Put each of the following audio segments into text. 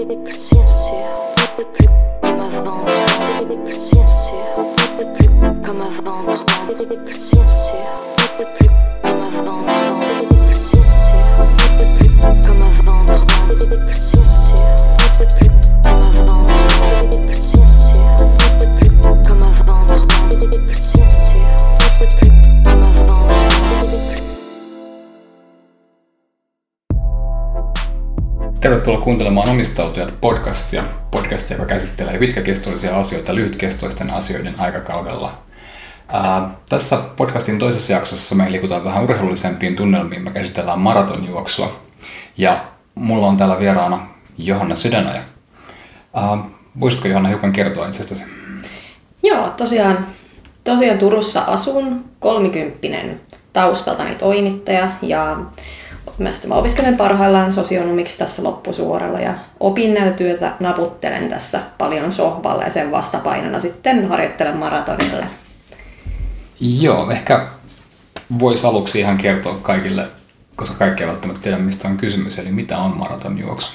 Exit. Tervetuloa kuuntelemaan Omistautujat podcastia, podcastia, joka käsittelee pitkäkestoisia asioita lyhytkestoisten asioiden aikakaudella. Ää, tässä podcastin toisessa jaksossa me liikutaan vähän urheilullisempiin tunnelmiin, me käsitellään maratonjuoksua. Ja mulla on täällä vieraana Johanna Sydänoja. Ää, voisitko Johanna hiukan kertoa itsestäsi? Joo, tosiaan, tosiaan Turussa asun, kolmikymppinen taustaltani toimittaja ja mä, mä opiskelen parhaillaan sosionomiksi tässä loppusuoralla ja opinnäytyötä naputtelen tässä paljon sohvalla ja sen vastapainona sitten harjoittelen maratonille. Joo, ehkä voisi aluksi ihan kertoa kaikille, koska kaikki eivät välttämättä tiedä, mistä on kysymys, eli mitä on maratonjuoksu.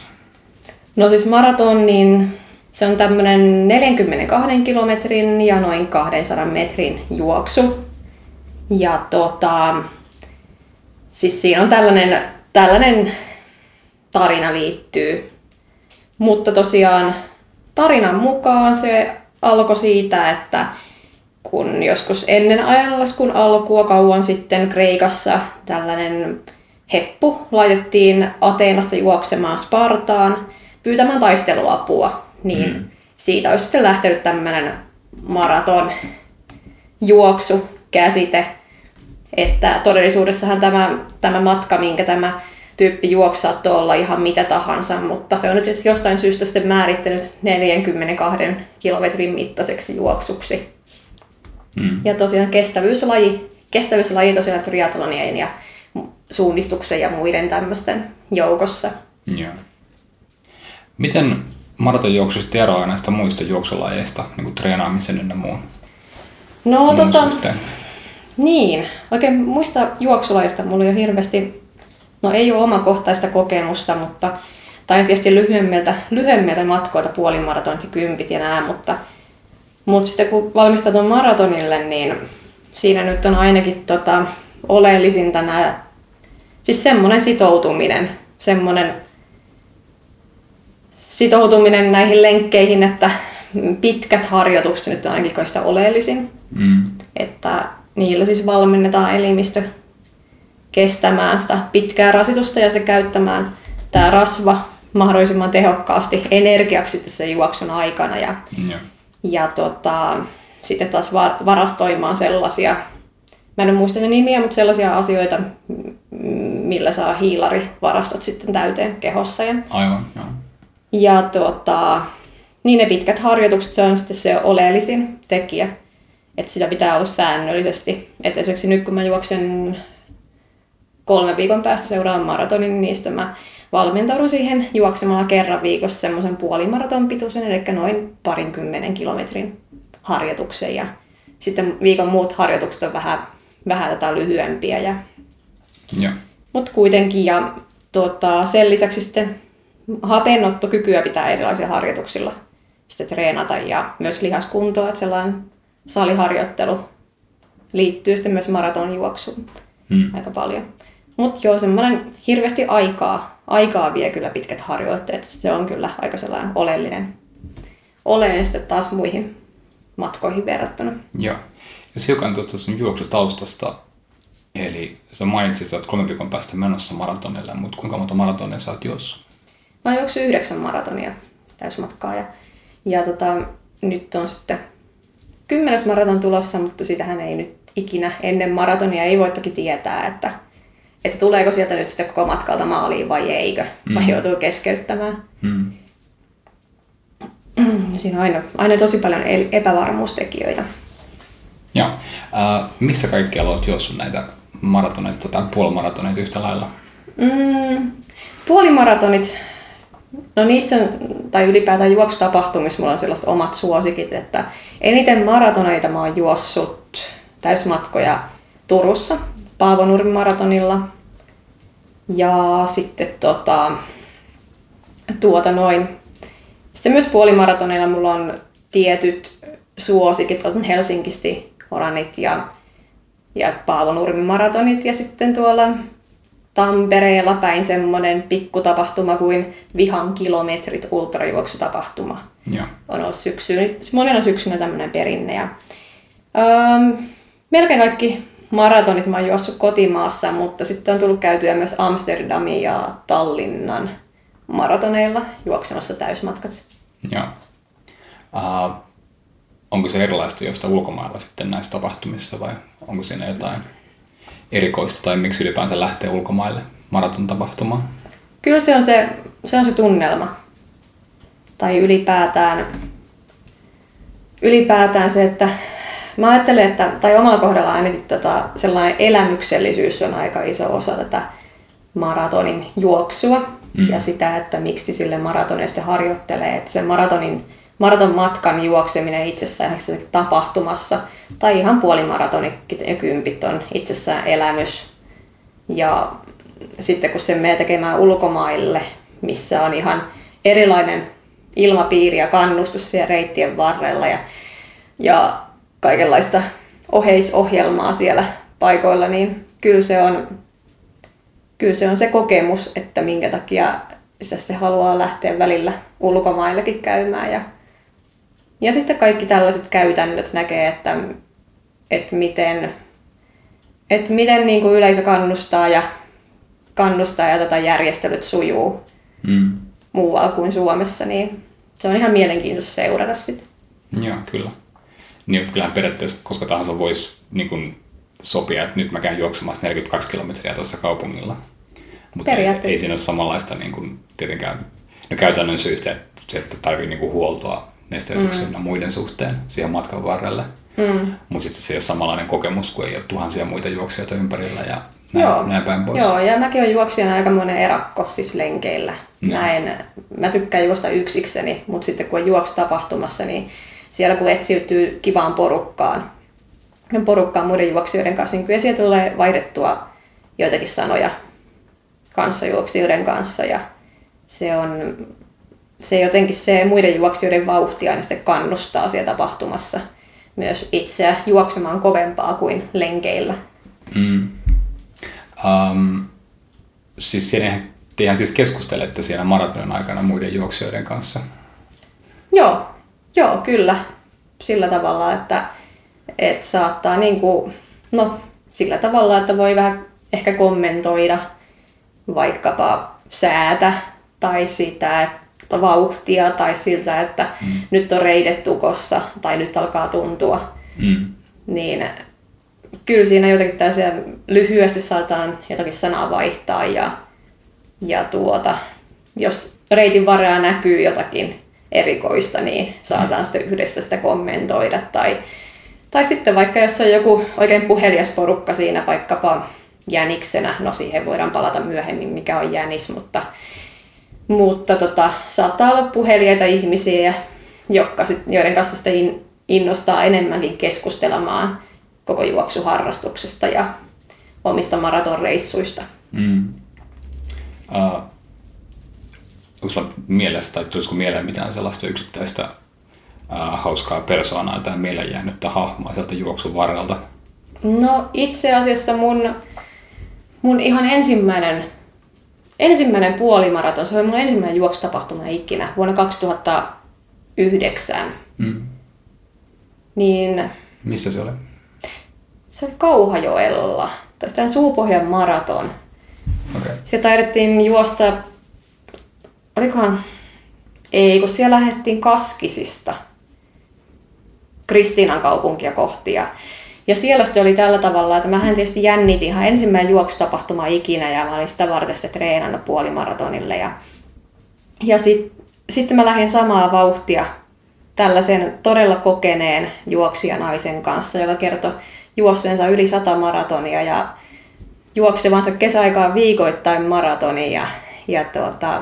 No siis maraton, niin se on tämmöinen 42 kilometrin ja noin 200 metrin juoksu. Ja tota, siis siinä on tällainen, tällainen tarina liittyy. Mutta tosiaan tarinan mukaan se alkoi siitä, että kun joskus ennen ajanlaskun alkua kauan sitten Kreikassa tällainen heppu laitettiin Ateenasta juoksemaan Spartaan pyytämään taisteluapua, niin mm. siitä olisi sitten lähtenyt tämmöinen maraton juoksu käsite, että todellisuudessahan tämä, tämä matka, minkä tämä tyyppi juoksaa olla ihan mitä tahansa, mutta se on nyt jostain syystä sitten määrittänyt 42 kilometrin mittaiseksi juoksuksi. Mm. Ja tosiaan kestävyyslaji, kestävyyslaji tosiaan triathlonien ja suunnistuksen ja muiden tämmöisten joukossa. Joo. Miten maratonjuoksusta eroaa näistä muista juoksulajeista, niin kuin treenaamisen ynnä muun? No muun tota, suhteen? Niin, oikein muista juoksulajista mulla ei ole hirveästi, no ei ole omakohtaista kokemusta, mutta tai tietysti lyhyemmiltä, lyhyemmiltä matkoilta puolimaratonit ja kympit ja nää, mutta, mutta sitten kun valmistaudun maratonille, niin siinä nyt on ainakin tota, oleellisinta nämä, siis semmoinen sitoutuminen, semmoinen sitoutuminen näihin lenkkeihin, että pitkät harjoitukset nyt on ainakin kaikista oleellisin. Mm. Että niillä siis valmennetaan elimistö kestämään sitä pitkää rasitusta ja se käyttämään tämä rasva mahdollisimman tehokkaasti energiaksi tässä juoksun aikana. Ja, Joo. ja tota, sitten taas va- varastoimaan sellaisia, mä en muista ne nimiä, mutta sellaisia asioita, millä saa hiilarivarastot sitten täyteen kehossa. Ja, Aivan, joo. ja tota, niin ne pitkät harjoitukset, se on sitten se oleellisin tekijä. Että sitä pitää olla säännöllisesti. Että esimerkiksi nyt kun mä juoksen kolme viikon päästä seuraavan maratonin, niin niistä mä valmentaudun siihen juoksemalla kerran viikossa semmoisen puolimaraton pituisen, eli noin parinkymmenen kilometrin harjoituksen. Ja sitten viikon muut harjoitukset on vähän, vähän tätä lyhyempiä. Ja, Joo. mutta kuitenkin, ja tota, sen lisäksi sitten hapenottokykyä pitää erilaisilla harjoituksilla sitten treenata ja myös lihaskuntoa, että sellainen saliharjoittelu liittyy sitten myös maratonjuoksuun Mm. aika paljon. Mutta joo, semmoinen hirveästi aikaa, aikaa vie kyllä pitkät harjoitteet. Se on kyllä aika sellainen oleellinen, oleellinen sitten taas muihin matkoihin verrattuna. Joo. Jos hiukan tuosta sun juoksutaustasta, eli sä mainitsit, että olet kolmen viikon päästä menossa maratonille, mutta kuinka monta maratonia sä oot juossut? Mä oon yhdeksän maratonia täysmatkaa ja, ja tota, nyt on sitten kymmenes maraton tulossa, mutta sitähän ei nyt ikinä ennen maratonia ei voi toki tietää, että, että tuleeko sieltä nyt sitten koko matkalta maaliin vai eikö, vai Mm. joutuu keskeyttämään. Mm. Siinä on aina, aina tosi paljon epävarmuustekijöitä. Joo. Äh, missä kaikkialla olet juossut näitä maratoneita tai puolimaratoneita yhtä lailla? Mm, puolimaratonit, no niissä, on- tai ylipäätään juoksutapahtumissa mulla on sellaiset omat suosikit, että eniten maratoneita mä oon juossut täysmatkoja Turussa, Paavonurmin maratonilla. Ja sitten tota, tuota noin, Sitten myös puolimaratonilla mulla on tietyt suosikit, on Helsinkisti Oranit ja, ja Paavonurmin maratonit ja sitten tuolla Tampereella päin semmoinen pikkutapahtuma kuin Vihan kilometrit ultrajuoksutapahtuma. Joo. On ollut syksyyn, monena syksynä tämmöinen perinne. Ja, öö, melkein kaikki maratonit mä oon juossut kotimaassa, mutta sitten on tullut käytyä myös Amsterdamin ja Tallinnan maratoneilla juoksemassa täysmatkat. Joo. Uh, onko se erilaista josta ulkomailla sitten näissä tapahtumissa vai onko siinä jotain erikoista tai miksi ylipäänsä lähtee ulkomaille maraton tapahtumaan? Kyllä se on se, se, on se tunnelma. Tai ylipäätään, ylipäätään se, että mä ajattelen, että, tai omalla kohdalla ainakin tota, sellainen elämyksellisyys on aika iso osa tätä maratonin juoksua mm. ja sitä, että miksi sille maratoneista harjoittelee. Että sen maratonin, maraton matkan juokseminen itsessään tapahtumassa tai ihan puolimaratonit ja kympit on itsessään elämys. Ja sitten kun se menee tekemään ulkomaille, missä on ihan erilainen ilmapiiri ja kannustus siellä reittien varrella ja, ja kaikenlaista oheisohjelmaa siellä paikoilla, niin kyllä se on, kyllä se, on se kokemus, että minkä takia sitten haluaa lähteä välillä ulkomaillekin käymään. Ja, ja sitten kaikki tällaiset käytännöt näkee, että, että miten, että miten niin kuin yleisö kannustaa ja, kannustaa ja tätä järjestelyt sujuu mm. muualla kuin Suomessa, niin se on ihan mielenkiintoista seurata sitä. Joo, kyllä niin kyllähän periaatteessa koska tahansa voisi niin kuin, sopia, että nyt mä käyn juoksemassa 42 kilometriä tuossa kaupungilla. Mutta ei, ei siinä ole samanlaista niin kuin, tietenkään no käytännön syystä, että, se, että tarvii niin kuin, huoltoa nesteytyksen mm. muiden suhteen siihen matkan varrelle. Mm. Mutta sitten se ei ole samanlainen kokemus, kun ei ole tuhansia muita juoksijoita ympärillä ja näin, Joo. näin päin pois. Joo, ja mäkin olen juoksijana aika monen erakko, siis lenkeillä. Näin. Mä tykkään juosta yksikseni, mutta sitten kun on juoksutapahtumassa, niin siellä kun etsiytyy kivaan porukkaan, porukkaan muiden juoksijoiden kanssa, niin kyllä siellä tulee vaihdettua joitakin sanoja kanssajuoksijoiden kanssa ja se on se jotenkin se muiden juoksijoiden vauhtia niin sitten kannustaa siellä tapahtumassa myös itseä juoksemaan kovempaa kuin lenkeillä. Mm. Um, siis siinä, tehän siis keskustelette siinä maratonin aikana muiden juoksijoiden kanssa? Joo, Joo, kyllä. Sillä tavalla, että, että saattaa niin kuin, no, sillä tavalla, että voi vähän ehkä kommentoida vaikkapa säätä tai sitä, että vauhtia tai siltä, että mm. nyt on reidet tukossa tai nyt alkaa tuntua. Mm. Niin kyllä siinä jotenkin tällaisia lyhyesti saataan jotakin sanaa vaihtaa ja, ja tuota, jos reitin varrella näkyy jotakin erikoista, niin saadaan sitten yhdessä sitä kommentoida. Tai, tai sitten vaikka jos on joku oikein puhelias porukka siinä vaikkapa jäniksenä, no siihen voidaan palata myöhemmin, mikä on jänis, mutta, mutta tota, saattaa olla puheliaita ihmisiä, jotka sit, joiden kanssa sitten innostaa enemmänkin keskustelemaan koko juoksuharrastuksesta ja omista maratonreissuista. Mm. Uh, onko sulla mielessä tai tulisiko mieleen mitään sellaista yksittäistä ää, hauskaa persoonaa tai mieleen jäänyttä hahmoa sieltä juoksun varrelta? No itse asiassa mun, mun ihan ensimmäinen, ensimmäinen puolimaraton, se oli mun ensimmäinen juoksutapahtuma ikinä vuonna 2009. Mm. Niin, Missä se oli? Se oli Kauhajoella, tai Suupohjan maraton. Okay. Siellä taidettiin juosta olikohan, ei kun siellä lähdettiin Kaskisista Kristiinan kaupunkia kohti. Ja, ja siellä sitten oli tällä tavalla, että mä tietysti jännitin ihan ensimmäinen juoksutapahtuma ikinä ja mä olin sitä varten sitten treenannut puolimaratonille. Ja, ja sitten sit mä lähdin samaa vauhtia tällaisen todella kokeneen juoksijanaisen kanssa, joka kertoi juosseensa yli sata maratonia ja juoksevansa kesäaikaan viikoittain maratonia. Ja tuota,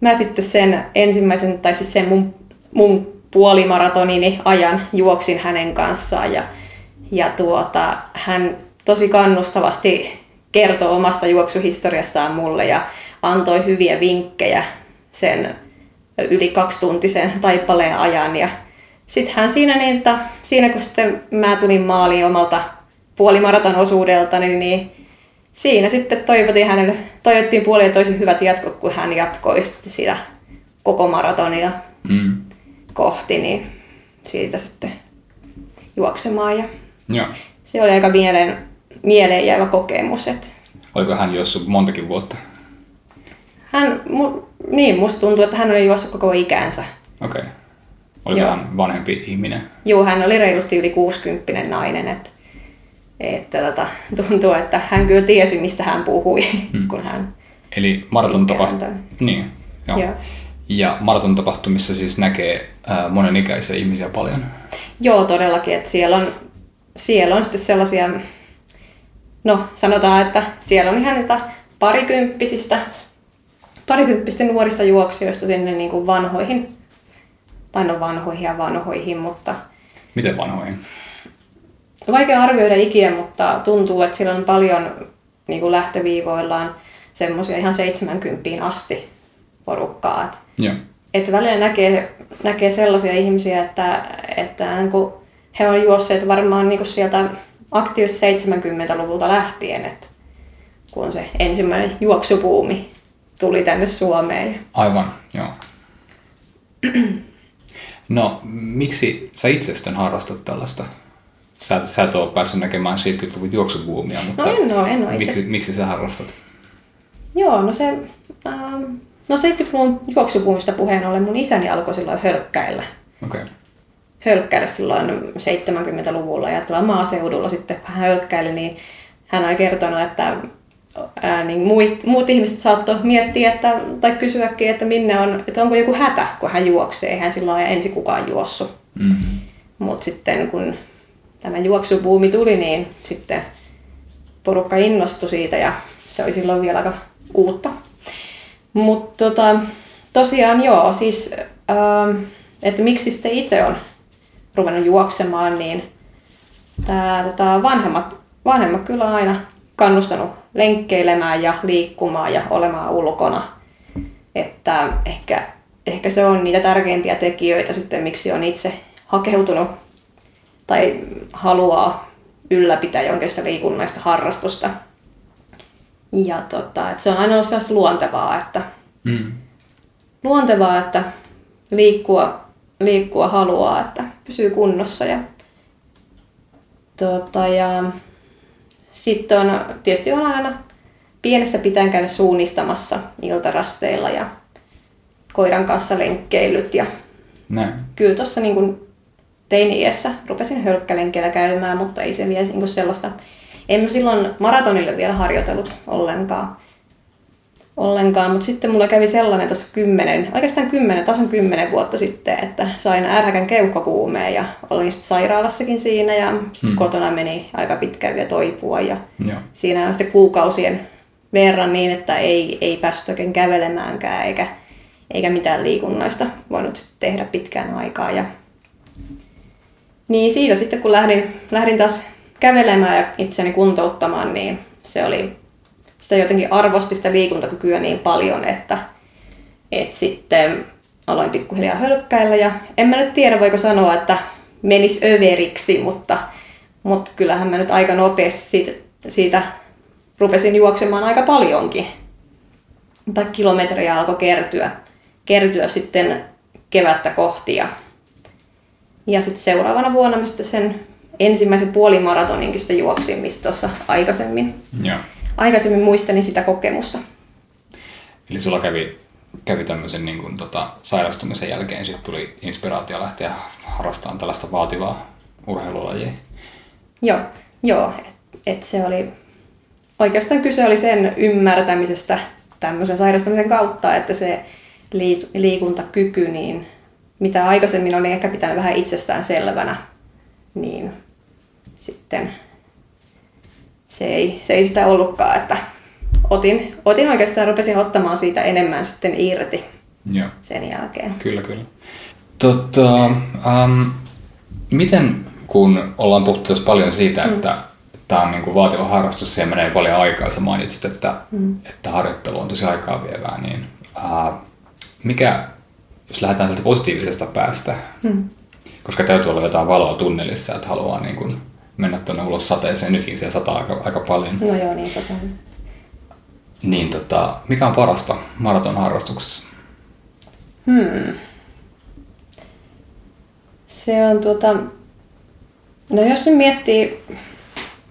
mä sitten sen ensimmäisen, tai siis sen mun, mun puolimaratonini ajan juoksin hänen kanssaan ja, ja tuota, hän tosi kannustavasti kertoi omasta juoksuhistoriastaan mulle ja antoi hyviä vinkkejä sen yli kaksituntisen taipaleen ajan. Ja sitten hän siinä, niin, että siinä kun sitten mä tulin maaliin omalta puolimaraton osuudelta, niin, niin siinä sitten toivottiin hänelle, toivottiin puolin toisin hyvät jatkot, kun hän jatkoi sitten sitä koko maratonia Mm. kohti, niin siitä sitten juoksemaan. Ja Joo. se oli aika mieleen, mieleen jäävä kokemus. Että Oliko hän juossut montakin vuotta? hän, mu, niin, musta tuntuu, että hän oli juossut koko ikänsä. Okei. Okay. Oliko Joo. hän vanhempi ihminen? Joo, hän oli reilusti yli 60 nainen, että, että tota, tuntuu, että hän kyllä tiesi, mistä hän puhui, Hmm. kun hän... Eli maraton tai- Niin, joo. Joo. Ja maraton tapahtumissa siis näkee ää, monenikäisiä ihmisiä paljon. Joo, todellakin, että siellä on, siellä on sitten sellaisia, no sanotaan, että siellä on ihan niitä parikymppisistä, parikymppistä nuorista juoksijoista sinne niin kuin vanhoihin, tai no vanhoihin ja vanhoihin, mutta Miten vanhoihin? Vaikea arvioida ikiä, mutta tuntuu, että siellä on paljon niin kuin lähtöviivoillaan semmoisia ihan 70 asti porukkaa. Että välillä näkee, näkee sellaisia ihmisiä, että, että niin kuin he on juosseet varmaan niin kuin sieltä aktiivisesti 70-luvulta lähtien, että kun se ensimmäinen juoksupuumi tuli tänne Suomeen. Aivan, joo. No, miksi sä itse sitten harrastat tällaista? Sä, sä et ole päässyt näkemään 70-luvun juoksubuumia, mutta No en oo, en itse miksi, miksi sä harrastat? Joo, no se... Ähm, no 70-luvun juoksupuumista puheen ollen mun isäni alkoi silloin hölkkäillä. Okay. Hölkkäillä silloin 70-luvulla ja tuolla maaseudulla sitten vähän hölkkäili, niin hän on kertonut, että ää, niin muut, muut ihmiset saattoi miettiä että, tai kysyäkin, että minne on, että onko joku hätä, kun hän juoksee. Eihän silloin ensi kukaan juossut. Mm-hmm. Mutta sitten kun tämä juoksubuumi tuli, niin sitten porukka innostui siitä ja se oli silloin vielä aika uutta. Mutta tota, tosiaan joo, siis ähm, että miksi sitten itse on ruvennut juoksemaan, niin tää, tota, vanhemmat, vanhemmat kyllä on aina kannustanut lenkkeilemään ja liikkumaan ja olemaan ulkona. Että ehkä, ehkä se on niitä tärkeimpiä tekijöitä sitten, miksi on itse hakeutunut tai haluaa ylläpitää jonkinlaista liikunnallista harrastusta. Ja tota, että se on aina ollut sellaista luontevaa, että, Mm. luontevaa, että liikkua, liikkua haluaa, että pysyy kunnossa. Ja, tota, ja sitten on, tietysti on aina pienestä pitäen käynyt suunnistamassa iltarasteilla ja koiran kanssa lenkkeilyt. Ja Näin. kyllä tuossa niin teini-iässä rupesin hölkkälenkkeellä käymään, mutta ei se vielä niin sellaista... En mä silloin maratonille vielä harjoitellut ollenkaan. Ollenkaan, mutta sitten mulla kävi sellainen tuossa kymmenen, oikeastaan kymmenen, tasan kymmenen vuotta sitten, että sain ärhäkän keuhkokuumeen ja olin sitten sairaalassakin siinä ja sitten Hmm. kotona meni aika pitkään vielä toipua ja Joo. siinä on sitten kuukausien verran niin, että ei, ei päässyt oikein kävelemäänkään eikä, eikä mitään liikunnaista voinut sitten tehdä pitkään aikaa. Ja niin siitä sitten kun lähdin, lähdin taas kävelemään ja itseni kuntouttamaan, niin se oli, sitä jotenkin arvosti sitä liikuntakykyä niin paljon, että, että sitten aloin pikkuhiljaa hölkkäillä ja en mä nyt tiedä voiko sanoa, että menis överiksi, mutta, mutta kyllähän mä nyt aika nopeasti siitä, siitä rupesin juoksemaan aika paljonkin. Tai kilometriä alkoi kertyä, kertyä sitten kevättä kohti. Ja, ja sitten seuraavana vuonna mä sitten sen ensimmäisen puolimaratoninkin sitten juoksin, mistä tuossa aikaisemmin, Joo. Aikaisemmin muistelin sitä kokemusta. Eli sulla kävi, kävi tämmöisen niin kuin, tota, sairastumisen jälkeen, sitten tuli inspiraatio lähteä harrastamaan tällaista vaativaa urheilulajia. Joo, joo et, et se oli, oikeastaan kyse oli sen ymmärtämisestä tämmöisen sairastumisen kautta, että se lii- liikuntakyky, niin mitä aikaisemmin oli ehkä pitänyt vähän itsestään selvänä, niin sitten se ei, se ei sitä ollutkaan, että otin, otin oikeastaan, rupesin ottamaan siitä enemmän sitten irti Joo. sen jälkeen. Kyllä, kyllä. Tota, ähm, miten, kun ollaan puhuttu tässä paljon siitä, mm. että tämä on niin kuin vaativa harrastus, siihen menee paljon aikaa, sä mainitsit, että, mm. että harjoittelu on tosi aikaa vievää, niin äh, mikä jos lähdetään sieltä positiivisesta päästä, hmm. koska täytyy olla jotain valoa tunnelissa, että haluaa niin kuin mennä tuonne ulos sateeseen, nytkin siellä sataa aika, aika paljon. No joo, niin sataa. Niin tota, mikä on parasta maratonharrastuksessa? Hmm. Se on tuota, no jos nyt miettii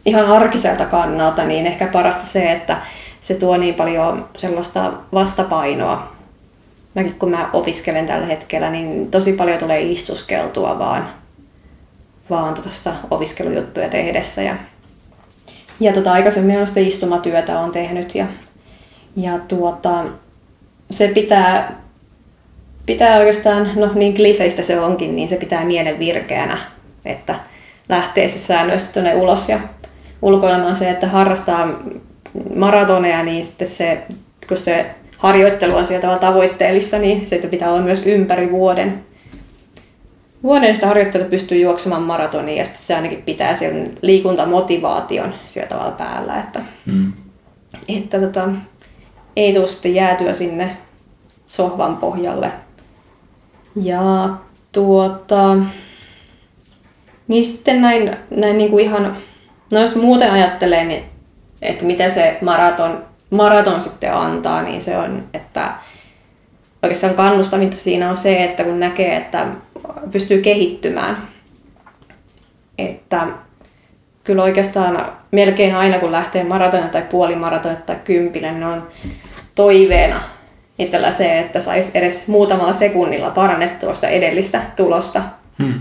ihan arkiselta kannalta, niin ehkä parasta se, että se tuo niin paljon sellaista vastapainoa. Mäkin kun mä opiskelen tällä hetkellä, niin tosi paljon tulee istuskeltua vaan, vaan tuosta opiskelujuttuja tehdessä. Ja, ja tota, aikaisemmin on istumatyötä on tehnyt ja, ja tuota, se pitää, pitää oikeastaan, no niin kliseistä se onkin, niin se pitää mielen virkeänä, että lähtee se säännöistä tuonne ulos ja ulkoilemaan se, että harrastaa maratoneja, niin sitten se, kun se harjoittelu on sieltä tavoitteellista, niin se pitää olla myös ympäri vuoden. Sitä harjoittelua pystyy juoksemaan maratoniin ja sitten se ainakin pitää sen liikuntamotivaation sillä tavalla päällä, että, mm. että tota, ei tule sitten jäätyä sinne sohvan pohjalle. Ja tuota, niin sitten näin, näin niin kuin ihan, no jos muuten ajattelee, niin että mitä se maraton, maraton sitten antaa, niin se on, että oikeastaan kannustavinta siinä on se, että kun näkee, että pystyy kehittymään. Että kyllä oikeastaan melkein aina kun lähtee maratonille tai puolimaratonille tai kympille, niin on toiveena itsellä se, että saisi edes muutamalla sekunnilla parannettua sitä edellistä tulosta. Hmm.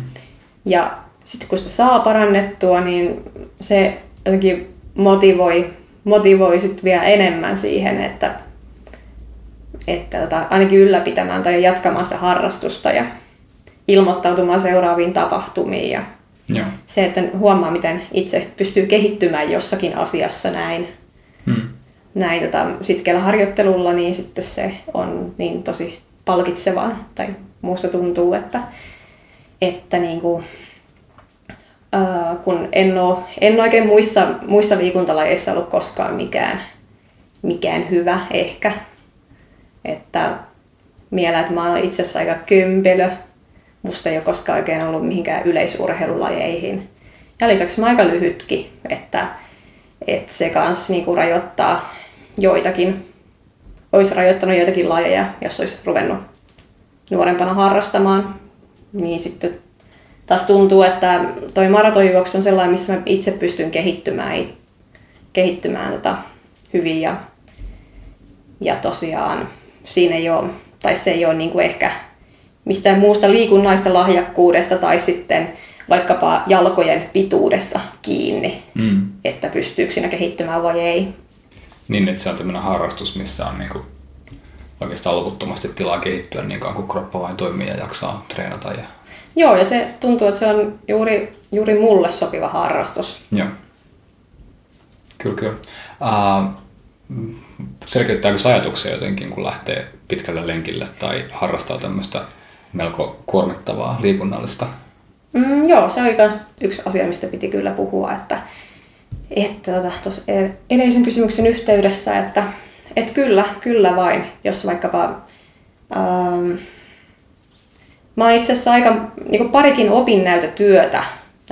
Ja sitten kun sitä saa parannettua, niin se jotenkin motivoi, motivoi sit vielä enemmän siihen, että, että tota, ainakin ylläpitämään tai jatkamaan sitä harrastusta ja ilmoittautumaan seuraaviin tapahtumiin. Ja Joo. Se, että huomaa, miten itse pystyy kehittymään jossakin asiassa näin, hmm. näin tota, sitkeällä harjoittelulla, niin sitten se on niin tosi palkitsevaa. Tai muusta tuntuu, että, että niin kuin, Uh, kun en ole, en oikein muissa, muissa liikuntalajeissa ollut koskaan mikään, mikään hyvä ehkä. Että miellä, että mä oon itse asiassa aika kömpelö. Musta ei ole koskaan oikein ollut mihinkään yleisurheilulajeihin. Ja lisäksi mä aika lyhytkin, että, että se kanssa niinku rajoittaa joitakin, olisi rajoittanut joitakin lajeja, jos olisi ruvennut nuorempana harrastamaan, niin sitten taas tuntuu, että toi maratonjuoksu on sellainen, missä mä itse pystyn kehittymään, kehittymään tota hyvin ja, ja tosiaan siinä ei ole, tai se ei ole niin kuin ehkä mistään muusta liikunnaista lahjakkuudesta tai sitten vaikkapa jalkojen pituudesta kiinni, mm. että pystyykö siinä kehittymään vai ei. Niin, että se on tämmöinen harrastus, missä on niinku oikeastaan loputtomasti tilaa kehittyä niin kauan kuin kroppa vain toimii ja jaksaa treenata ja Joo, ja se tuntuu, että se on juuri, juuri mulle sopiva harrastus. Joo. Kyllä, kyllä. Uh, selkeyttääkö se ajatuksia jotenkin, kun lähtee pitkälle lenkille tai harrastaa tämmöistä melko kuormittavaa liikunnallista? Mm, joo, se oli myös yksi asia, mistä piti kyllä puhua, että että tuossa tota, edellisen kysymyksen yhteydessä, että et kyllä, kyllä vain, jos vaikkapa ähm, Mä oon itse asiassa aika niin parikin opinnäytetyötä,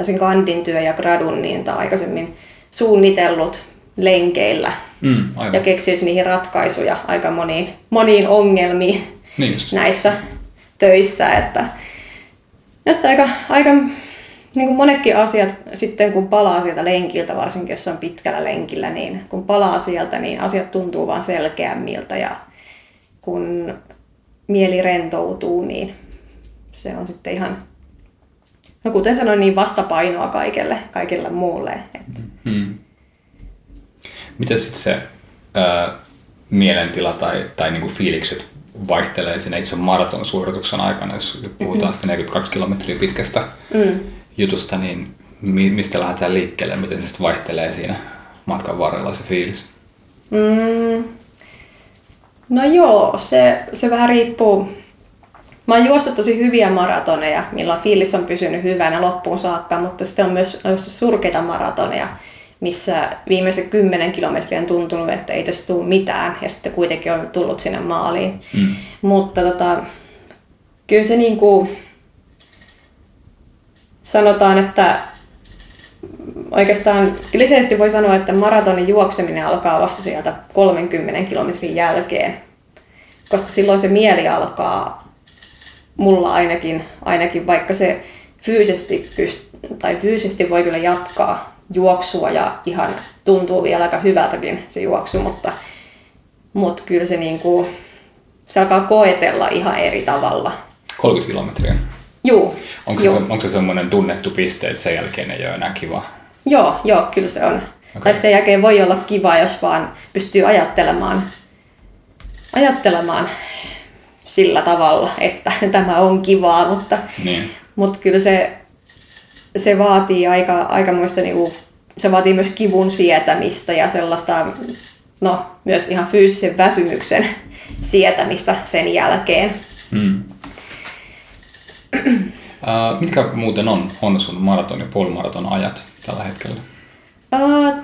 sen kandin työ ja gradun, niin tai aikaisemmin suunnitellut lenkeillä mm, ja keksinyt niihin ratkaisuja aika moniin, moniin ongelmiin niin näissä töissä. Että näistä aika, aika niin kuin monetkin asiat sitten kun palaa sieltä lenkiltä, varsinkin jos on pitkällä lenkillä, niin kun palaa sieltä, niin asiat tuntuu vaan selkeämmiltä ja kun mieli rentoutuu, niin se on sitten ihan, no kuten sanoin, niin vastapainoa kaikelle, kaikille muulle. Että. Hmm. Miten sitten se ää, mielentila tai, tai niinku fiilikset vaihtelee siinä itse maraton suorituksen aikana, jos nyt puhutaan mm-hmm. 42 kilometriä pitkästä mm. jutusta, niin mi- mistä lähdetään liikkeelle, miten se sitten vaihtelee siinä matkan varrella se fiilis? Mm. No joo, se, se vähän riippuu, Mä oon juossut tosi hyviä maratoneja, milloin fiilis on pysynyt hyvänä loppuun saakka, mutta sitten on myös surkeita maratoneja, missä viimeiset kymmenen kilometriä on tuntunut, että ei tässä tule mitään, ja sitten kuitenkin on tullut sinne maaliin. Mm. Mutta tota, kyllä se niin kuin sanotaan, että oikeastaan kliseisesti voi sanoa, että maratonin juokseminen alkaa vasta sieltä 30 kilometrin jälkeen, koska silloin se mieli alkaa mulla ainakin, ainakin vaikka se fyysisesti, pyst- tai fyysisesti voi kyllä jatkaa juoksua ja ihan tuntuu vielä aika hyvältäkin se juoksu, mutta, mutta kyllä se, niin kuin, se alkaa koetella ihan eri tavalla. 30 kilometriä. Juu. Onko se, juu. se, onko se semmoinen tunnettu piste, että sen jälkeen ei ole enää kiva? Joo, joo, kyllä se on. Okay. Tai sen jälkeen voi olla kiva, jos vaan pystyy ajattelemaan, ajattelemaan sillä tavalla, että tämä on kivaa, mutta, Niin. mutta kyllä se, se vaatii aika, aikamoista, niinku, se vaatii myös kivun sietämistä ja sellaista, no myös ihan fyysisen väsymyksen sietämistä sen jälkeen. Hmm. Uh, mitkä muuten on, on sun maraton ja puolimaraton ajat tällä hetkellä? Uh,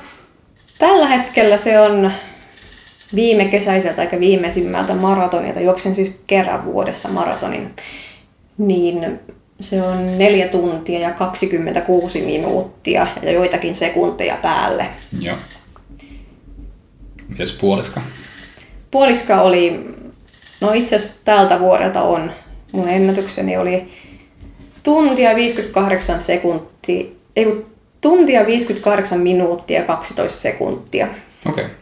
tällä hetkellä se on viime kesäiseltä eikä viimeisimmältä maratonilta, juoksen siis kerran vuodessa maratonin, niin se on 4 tuntia ja 26 minuuttia ja joitakin sekunteja päälle. Joo. Mites puoliska? Puoliska oli, no itse asiassa tältä vuodelta on, mun ennätykseni oli tuntia 58 sekuntia, ei tuntia 58 minuuttia ja 12 sekuntia. Okei. Okay.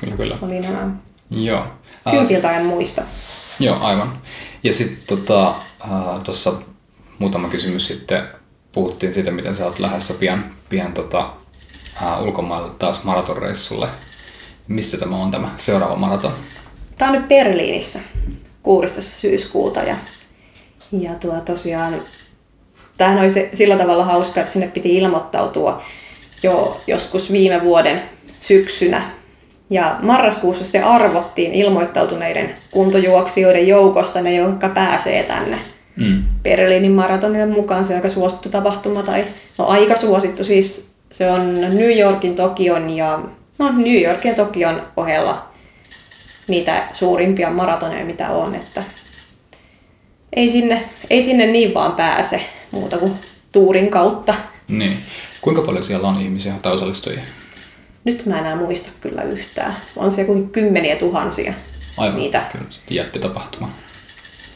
Kyllä, kyllä. Oli nämä. Joo. Kympiltä en muista. Joo, aivan. Ja sitten tota, tuossa muutama kysymys sitten puhuttiin siitä, miten sä oot lähdössä pian, pian tota, uh, ulkomaille taas maratonreissulle. Missä tämä on tämä seuraava maraton? Tämä on nyt Berliinissä 16. syyskuuta ja, ja tuo tosiaan, tämähän oli se, sillä tavalla hauska, että sinne piti ilmoittautua jo joskus viime vuoden syksynä. Ja marraskuussa sitten arvottiin ilmoittautuneiden kuntojuoksijoiden joukosta ne, jotka pääsee tänne Mm. Berliinin maratonille mukaan. Se on aika suosittu tapahtuma, tai no aika suosittu siis. Se on New Yorkin, Tokion ja no New Yorkin ja Tokion ohella niitä suurimpia maratoneja, mitä on. Että ei, sinne, ei sinne niin vaan pääse muuta kuin tuurin kautta. Niin. Kuinka paljon siellä on ihmisiä tai osallistujia? Nyt mä enää muista kyllä yhtään. On se kuin kymmeniä tuhansia Aivan. niitä. Kyllä, jättitapahtuma.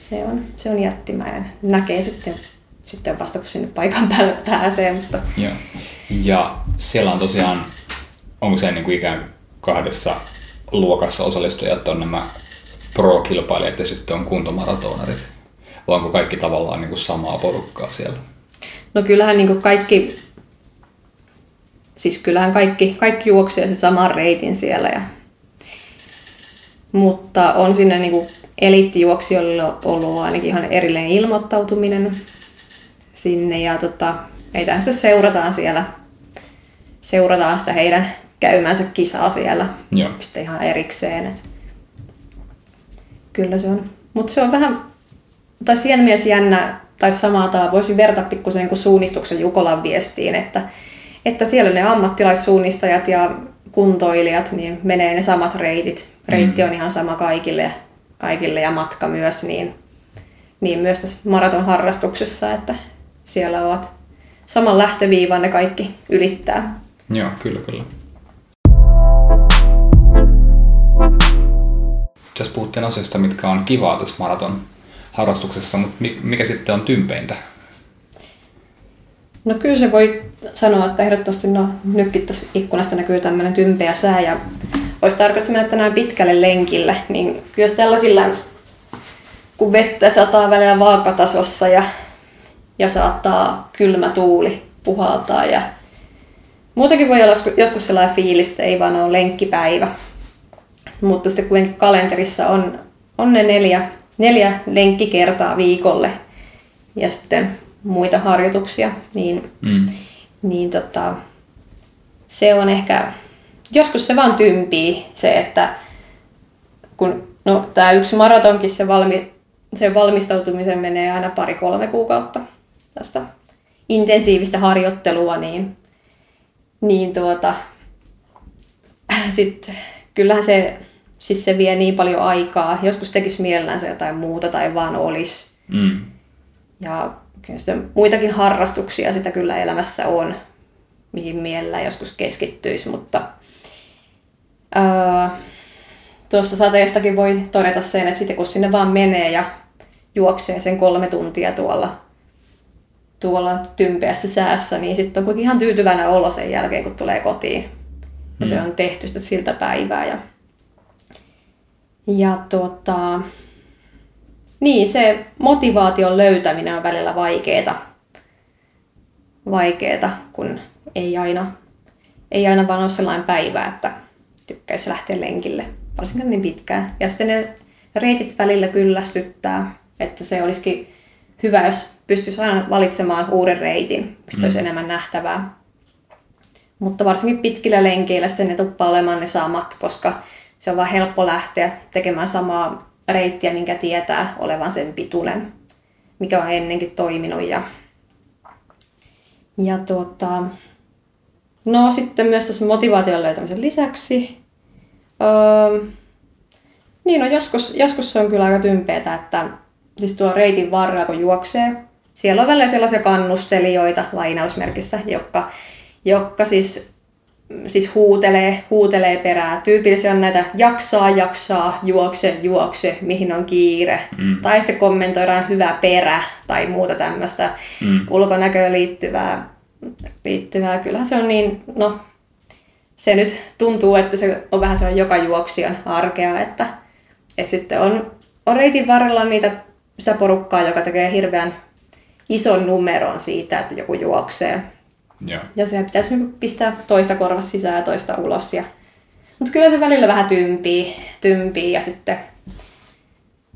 Se on, se on jättimäinen. Näkee sitten, sitten vasta, kun sinne paikan päälle pääsee. Mutta Joo. Ja siellä on tosiaan, onko se niin kuin ikään kahdessa luokassa osallistujat on nämä pro-kilpailijat ja sitten on kuntomaratonarit? Vai onko kaikki tavallaan niin kuin samaa porukkaa siellä? No kyllähän niin kaikki, siis kyllähän kaikki, kaikki juoksee se saman reitin siellä. Ja, mutta on sinne eliittijuoksijoille ollut ainakin ihan erillinen ilmoittautuminen sinne ja tota, meitä sitten seurataan siellä, seurataan sitä heidän käymänsä kisaa siellä Joo. sitten ihan erikseen. Et kyllä se on. Mutta se on vähän, tai siinä mielessä jännä, tai samaa tai voisin verta pikkusen kuin suunnistuksen Jukolan viestiin, että, että siellä ne ammattilaissuunnistajat ja kuntoilijat, niin menee ne samat reitit. Reitti on ihan sama kaikille, kaikille ja matka myös, niin, niin myös tässä maratonharrastuksessa, että siellä ovat saman lähtöviivan ne kaikki ylittää. Joo, kyllä, kyllä. Tässä puhuttiin asioista, mitkä on kivaa tässä maraton harrastuksessa, mutta mikä sitten on tympeintä? No kyllä se voi sanoa, että ehdottomasti no, nytkin tässä ikkunasta näkyy tämmöinen tympeä sää ja olisi tarkoitus mennä tänään pitkälle lenkille, niin kyllä tällaisilla, kun vettä sataa välillä vaakatasossa ja, ja saattaa kylmä tuuli puhaltaa ja muutenkin voi olla joskus sellainen fiilis, että ei vaan ole lenkkipäivä. Mutta sitten kuitenkin kalenterissa on, on ne neljä, neljä lenkkikertaa viikolle ja sitten muita harjoituksia, niin, Mm. niin tota, se on ehkä, joskus se vaan tympii se, että kun no, tämä yksi maratonkin se, valmi, se valmistautumisen menee aina pari-kolme kuukautta tästä intensiivistä harjoittelua, niin, niin tuota, sitten kyllähän se, siis se vie niin paljon aikaa. Joskus tekisi mielellänsä jotain muuta tai vaan olisi. Mm. Ja kyllä sitten muitakin harrastuksia sitä kyllä elämässä on, mihin mielellä joskus keskittyisi, mutta ää, tuosta sateestakin voi todeta sen, että sitten kun sinne vaan menee ja juoksee sen kolme tuntia tuolla, tuolla tympeässä säässä, niin sitten on kuitenkin ihan tyytyväinen olo sen jälkeen, kun tulee kotiin. Ja se on tehty sitä siltä päivää. Ja, ja tuota, niin, se motivaation löytäminen on välillä vaikeeta, vaikeeta kun ei aina, ei aina vaan ole sellainen päivä, että tykkäisi lähteä lenkille, varsinkin niin pitkään. Ja sitten ne reitit välillä kyllästyttää, että se olisikin hyvä, jos pystyisi aina valitsemaan uuden reitin, mistä mm. olisi enemmän nähtävää. Mutta varsinkin pitkillä lenkeillä sitten ne tuppaa olemaan ne samat, koska se on vaan helppo lähteä tekemään samaa reittiä, minkä tietää olevan sen pituinen, mikä on ennenkin toiminut. Ja, ja tuota, no sitten myös tässä motivaation löytämisen lisäksi, öö, niin no joskus, joskus se on kyllä aika tympeetä, että siis tuo reitin varrella kun juoksee, siellä on välillä sellaisia kannustelijoita lainausmerkissä, jotka, jotka siis siis huutelee, huutelee perää. Tyypillisiä on näitä jaksaa, jaksaa, juokse, juokse, mihin on kiire. Mm. Tai sitten kommentoidaan hyvä perä tai muuta tämmöistä mm. ulkonäköön liittyvää, liittyvää. Kyllähän se on niin, no se nyt tuntuu, että se on vähän se on joka juoksijan arkea, että, että sitten on, on reitin varrella niitä, sitä porukkaa, joka tekee hirveän ison numeron siitä, että joku juoksee Joo. ja se pitäisi pistää toista korvasta sisään ja toista ulos. Ja... Mutta kyllä se välillä vähän tympii, tympii ja sitten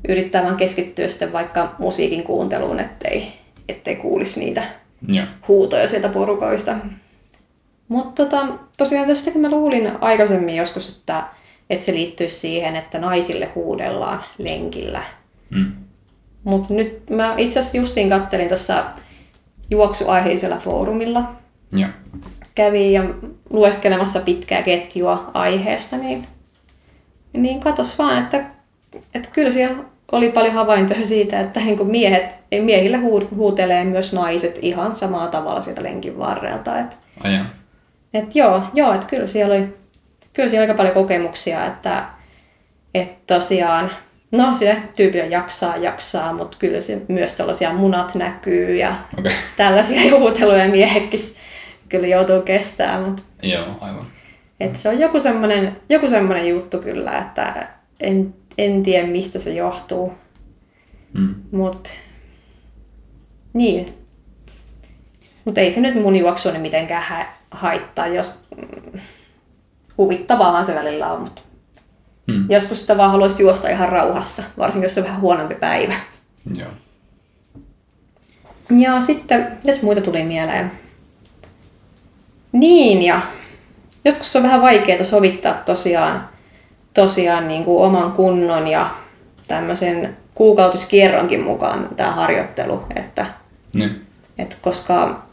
yrittää vaan keskittyä sitten vaikka musiikin kuunteluun, ettei, ettei kuulisi niitä Joo. huutoja sieltä porukoista. Mutta tota, tosiaan tästäkin mä luulin aikaisemmin joskus, että, että se liittyisi siihen, että naisille huudellaan lenkillä. Mm. Mutta nyt mä itse asiassa justiin kattelin tuossa juoksuaiheisella foorumilla, Joo. kävin ja lueskelemassa pitkää ketjua aiheesta, niin, niin katos vaan, että, että kyllä siellä oli paljon havaintoja siitä, että niin kuin miehet, miehillä huutelee myös naiset ihan samalla tavalla sieltä lenkin varrelta. Että, joo. että joo, joo, että kyllä siellä oli kyllä siellä aika paljon kokemuksia, että, että tosiaan, no se tyypillä jaksaa, jaksaa, mutta kyllä se myös tällaisia munat näkyy ja Okei. tällaisia huuteluja miehetkin kyllä joutuu kestämään, mutta Joo, aivan. et se on joku semmoinen, joku juttu kyllä, että en, en tiedä mistä se johtuu, Mm. mutta niin. Mutta ei se nyt mun juoksuani mitenkään hä- haittaa, jos mm, huvittavaahan se välillä on, mutta Mm. joskus sitä vaan haluaisi juosta ihan rauhassa, varsinkin jos se on vähän huonompi päivä. Joo. Ja sitten, jos muita tuli mieleen. Niin, ja joskus se on vähän vaikeaa sovittaa tosiaan, tosiaan niin kuin oman kunnon ja tämmöisen kuukautiskierronkin mukaan tämä harjoittelu, että, Niin. että koska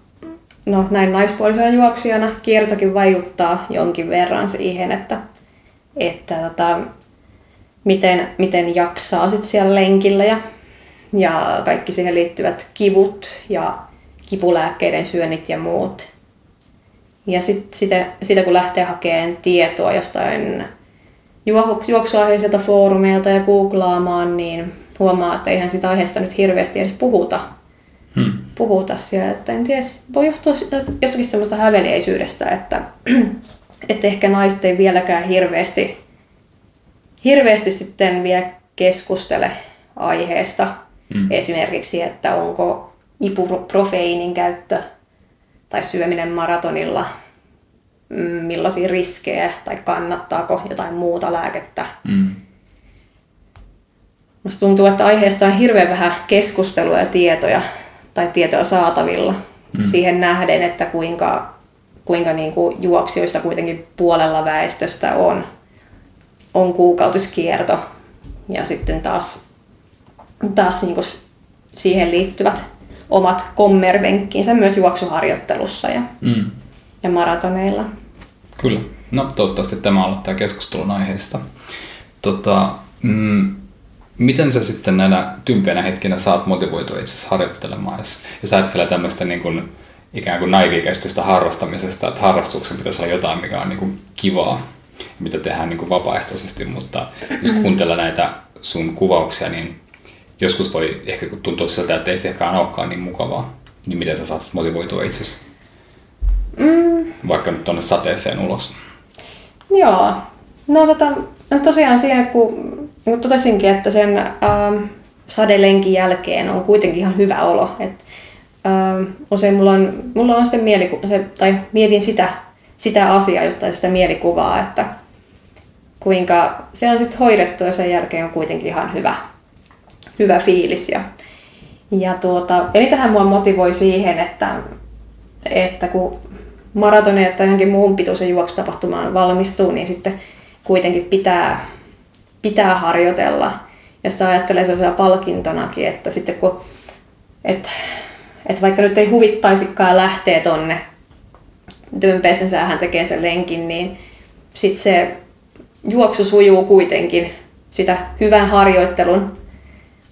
no, näin naispuolisena juoksijana kiertokin vaikuttaa jonkin verran siihen, että, että tota, miten, miten jaksaa sit siellä lenkillä ja, ja kaikki siihen liittyvät kivut ja kipulääkkeiden syönnit ja muut. Ja sitten sitä, sitä, kun lähtee hakemaan tietoa jostain juo- juoksuaiheiselta foorumeilta ja googlaamaan, niin huomaa, että eihän sitä aiheesta nyt hirveästi edes puhuta Hmm. puhuta siellä, että en tiedä, voi johtua jostakin semmoista häveliäisyydestä, että, että ehkä naiset ei vieläkään hirveästi, hirveästi sitten vielä keskustele aiheesta. Mm. Esimerkiksi, että onko ibuprofeiinin käyttö tai syöminen maratonilla, millaisia riskejä tai kannattaako jotain muuta lääkettä. Mm. Musta tuntuu, että aiheesta on hirveän vähän keskustelua ja tietoja tai tietoa saatavilla mm. siihen nähden, että kuinka, kuinka niin kuin juoksijoista kuitenkin puolella väestöstä on, on kuukautiskierto ja sitten taas, taas niin kuin siihen liittyvät omat kommervenkkinsä myös juoksuharjoittelussa ja, Mm. Ja maratoneilla. Kyllä. No toivottavasti tämä aloittaa keskustelun aiheesta. Tota, mm, Miten sä sitten näinä tympeinä hetkinä saat motivoitua itse harjoittelemaan? Jos, jos ajattelee tämmöistä niin kuin, ikään kuin naivikäistystä harrastamisesta, että harrastuksen pitäisi olla jotain, mikä on niin kuin kivaa, mitä tehdään niin kuin vapaaehtoisesti, mutta jos kuuntelee näitä sun kuvauksia, niin joskus voi ehkä tuntua siltä, että ei se ehkä olekaan niin mukavaa. Niin miten sä saat motivoitua itsesi? Mm. Vaikka nyt tuonne sateeseen ulos. Joo. No, tota, no tosiaan siinä, kun, kun totesinkin, että sen ähm, sadelenkin jälkeen on kuitenkin ihan hyvä olo. Et, ähm, usein mulla on, mulla on sitten mieliku- se, tai mietin sitä, sitä asiaa, josta sitä mielikuvaa, että kuinka se on sitten hoidettu ja sen jälkeen on kuitenkin ihan hyvä, hyvä fiilis. Ja, ja tuota, eli tähän mua motivoi siihen, että, että kun maratonia tai johonkin muuhun pituisen juoksutapahtumaan valmistuu, niin sitten kuitenkin pitää, pitää harjoitella. Ja sitä ajattelee sellaisena palkintonakin, että sitten kun, et, et vaikka nyt ei huvittaisikaan lähteä tonne tympeisen säähän tekee sen lenkin, niin sitten se juoksu sujuu kuitenkin sitä hyvän harjoittelun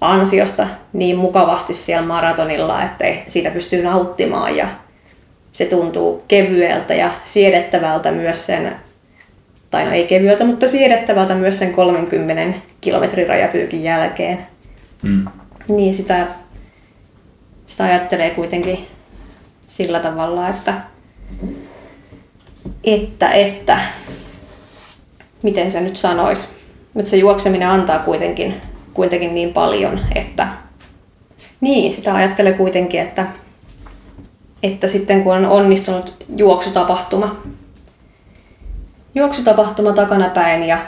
ansiosta niin mukavasti siellä maratonilla, että siitä pystyy nauttimaan ja se tuntuu kevyeltä ja siedettävältä myös sen, tai no ei kevyeltä, mutta siedettävältä myös sen 30 kilometrin rajapyykin jälkeen. Mm. Niin sitä, sitä ajattelee kuitenkin sillä tavalla, että, että, että miten se nyt sanoisi, että se juokseminen antaa kuitenkin, kuitenkin niin paljon, että niin, sitä ajattelee kuitenkin, että että sitten kun on onnistunut juoksutapahtuma, juoksutapahtuma takanapäin ja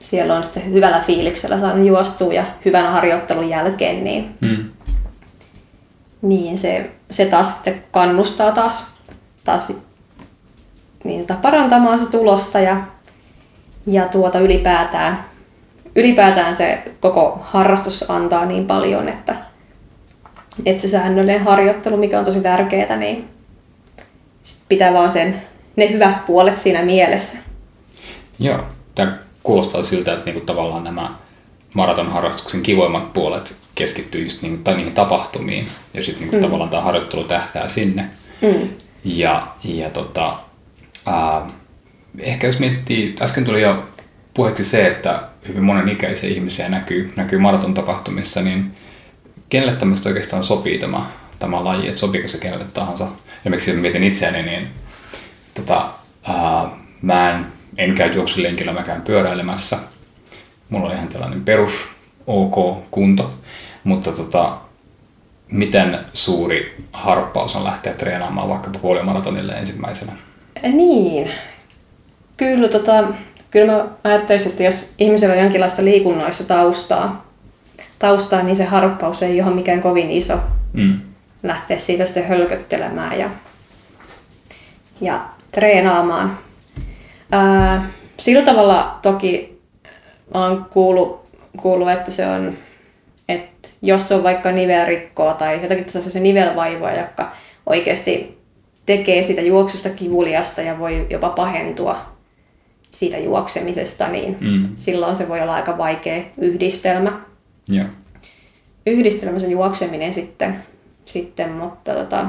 siellä on sitten hyvällä fiiliksellä saanut juostua ja hyvän harjoittelun jälkeen, niin, mm. niin se, se taas sitten kannustaa taas, taas niin sitä parantamaan se tulosta ja, ja tuota ylipäätään, ylipäätään se koko harrastus antaa niin paljon, että, että se säännöllinen harjoittelu, mikä on tosi tärkeää, niin sit pitää vaan sen, ne hyvät puolet siinä mielessä. Joo, tämä kuulostaa siltä, että niinku tavallaan nämä maratonharrastuksen kivoimmat puolet keskittyy just niinku, tai niihin tapahtumiin ja sitten niinku mm. tavallaan tämä harjoittelu tähtää sinne. Mm. Ja, ja tota, ää, ehkä jos miettii, äsken tuli jo puheeksi se, että hyvin monen ikäisiä ihmisiä näkyy, näkyy maraton tapahtumissa, niin kenelle tämmöistä oikeastaan sopii tämä, tämä laji, että sopiiko se kenelle tahansa. Esimerkiksi jos mietin itseäni, niin tota, ää, mä en, en käy juoksulenkillä, mä käyn pyöräilemässä. Mulla on ihan tällainen perus ok kunto, mutta tota, miten suuri harppaus on lähteä treenaamaan vaikkapa puolimaratonille ensimmäisenä? Niin, kyllä, tota, kyllä mä ajattelisin, että jos ihmisellä on jonkinlaista liikunnallista taustaa, taustaa, niin se harppaus ei ole mikään kovin iso. Mm. Lähteä siitä sitten hölköttelemään ja, ja treenaamaan. Ää, sillä tavalla toki olen kuullut, kuullut, että se on, että jos on vaikka nivelrikkoa tai jotakin se nivelvaivoja, jotka oikeasti tekee sitä juoksusta kivuliasta ja voi jopa pahentua siitä juoksemisesta, niin mm. silloin se voi olla aika vaikea yhdistelmä. Yeah. Yhdistelmässä juokseminen sitten, sitten mutta tota,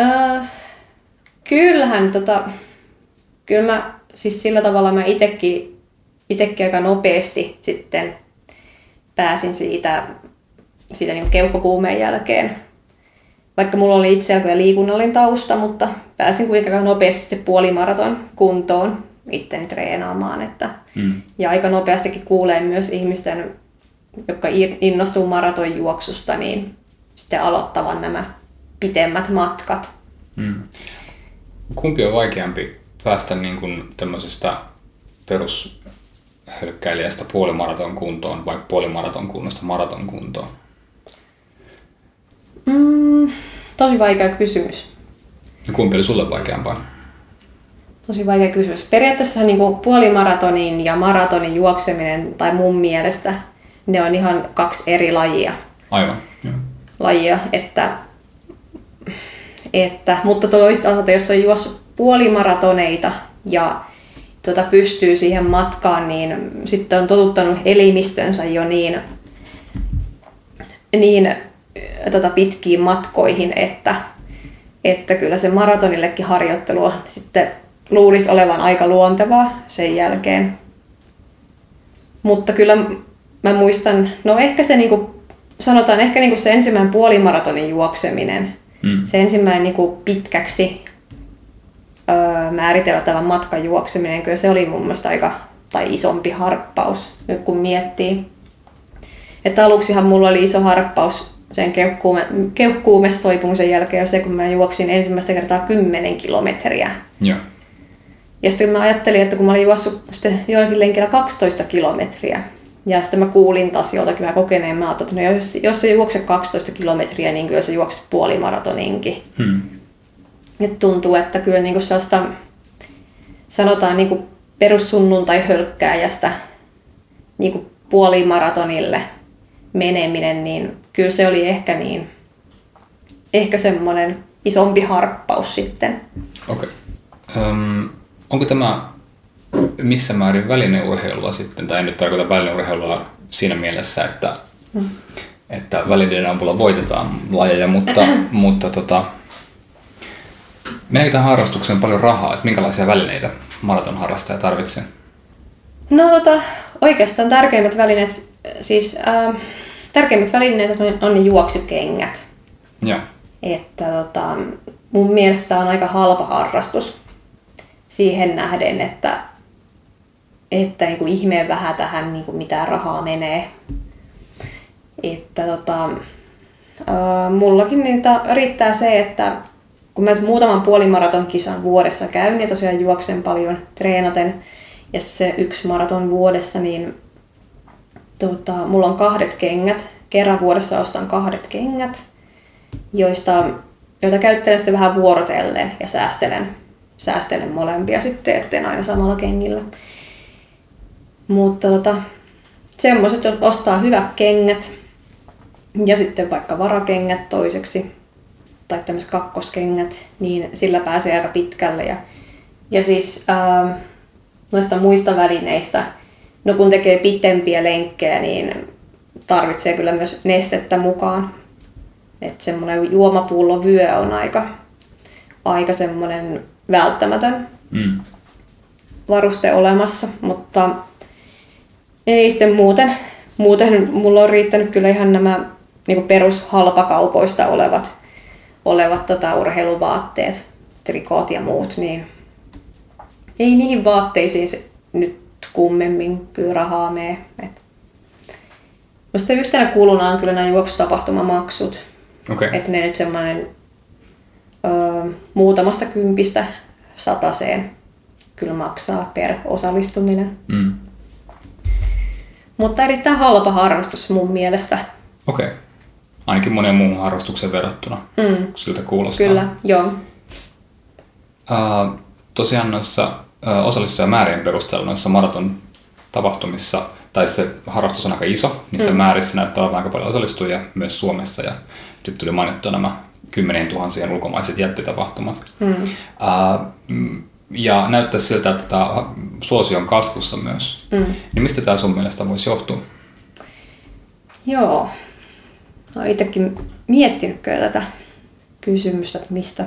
äh, kyllähän tota, kyllä mä siis sillä tavalla mä itekin, itekin aika nopeasti sitten pääsin siitä, siitä niin keuhkokuumeen jälkeen. Vaikka mulla oli itse liikunnallinen tausta, mutta pääsin kuitenkin nopeasti puolimaraton kuntoon itteni treenaamaan. Että, mm. Ja aika nopeastikin kuulee myös ihmisten, jotka innostuu maratonjuoksusta, niin sitten aloittavan nämä pitemmät matkat. Mm. Kumpi on vaikeampi päästä niin kuin tämmöisestä perushölkkäilijästä puolimaraton kuntoon vai puolimaraton kunnosta maraton kuntoon? Mm, tosi vaikea kysymys. Kumpi oli sulle vaikeampaa? Tosi vaikea kysymys. Periaatteessa niin kuin puolimaratonin ja maratonin juokseminen, tai mun mielestä, ne on ihan kaksi eri lajia. Aivan. Lajia, että, että mutta toisaalta, jos on juossut puolimaratoneita ja, tota, pystyy siihen matkaan, niin sitten on totuttanut elimistönsä jo niin, niin tota, pitkiin matkoihin, että, että kyllä se maratonillekin harjoittelu sitten luulisi olevan aika luontevaa sen jälkeen. Mutta kyllä mä muistan, no ehkä se niinku, sanotaan ehkä niinku se ensimmäinen puolimaratonin juokseminen, Mm. se ensimmäinen niinku pitkäksi öö, määriteltävän matkan juokseminen, kyllä se oli mun mielestä aika, tai isompi harppaus, nyt kun miettii. Että aluksihan mulla oli iso harppaus sen keuhkuume, keuhkuumestoipumisen jälkeen jo se, kun mä juoksin ensimmäistä kertaa 10 kilometriä. Joo. Ja sitten mä ajattelin, että kun mä olin juossut sitten jollakin lenkillä 12 kilometriä, ja sitten mä kuulin taas joltakin vähän kokeneemmalta, että no jos, jos se juokse 12 kilometriä, niin kyllä se juokset puolimaratoninkin. Hmm. Et tuntuu, että kyllä niinku sellaista, sanotaan niinku perussunnuntai hölkkääjästä niinku puolimaratonille meneminen, niin kyllä se oli ehkä niin, ehkä semmoinen isompi harppaus sitten. Okei. Okay. Öm, onko tämä missä määrin välineurheilua sitten, tai en nyt tarkoita välineurheilua siinä mielessä, että, mm. että välineiden avulla voitetaan lajeja, mutta, mutta tota, meneekö tähän harrastukseen paljon rahaa, että minkälaisia välineitä maratonharrastaja tarvitsee? No tota, oikeastaan tärkeimmät välineet, siis äh, tärkeimmät välineet on, on ne juoksukengät. Joo. Että tota, mun mielestä on aika halpa harrastus siihen nähden, että, että niin kuin ihmeen vähän tähän niin kuin mitä rahaa menee. Että tota, äh, mullakin niitä riittää se, että kun mä muutaman puolimaraton kisan vuodessa käyn ja tosiaan juoksen paljon treenaten ja se yksi maraton vuodessa, niin tota, mulla on kahdet kengät. Kerran vuodessa ostan kahdet kengät, joista, joita käyttelen sitten vähän vuorotellen ja säästelen, säästelen molempia sitten, etten aina samalla kengillä. Mutta tota, semmoiset ostaa hyvät kengät ja sitten vaikka varakengät toiseksi tai tämmöiset kakkoskengät, niin sillä pääsee aika pitkälle. Ja, ja siis ää, noista muista välineistä, no kun tekee pitempiä lenkkejä, niin tarvitsee kyllä myös nestettä mukaan. Että semmoinen juomapullo vyö on aika, aika semmoinen välttämätön Mm. varuste olemassa, mutta ei sitten muuten. Muuten mulla on riittänyt kyllä ihan nämä niin perushalpakaupoista olevat, olevat tota, urheiluvaatteet, trikoot ja muut, niin ei niihin vaatteisiin se nyt kummemmin kyllä rahaa mene. Et. Sitten yhtenä kuluna on kyllä nämä juoksutapahtumamaksut, Okei. että ne nyt semmoinen muutamasta kympistä sataseen kyllä maksaa per osallistuminen. Mm. Mutta erittäin halpa harrastus mun mielestä. Okei. Ainakin monen muun harrastuksen verrattuna. Mm, Siltä kuulostaa. kyllä, joo. Uh, tosiaan noissa uh, osallistujamäärien perusteella noissa maraton tapahtumissa, tai se harrastus on aika iso, niissä mm. määrissä näyttää olevan aika paljon osallistujia myös Suomessa, ja nyt tuli mainittua nämä kymmenien tuhansien ulkomaiset jättitapahtumat. Mm. Uh, ja näyttää siltä, että tämä suosio on kasvussa myös. Mm. Niin mistä tämä sun mielestä voisi johtua? Joo. Olen itsekin miettinyt kyllä tätä kysymystä, että mistä,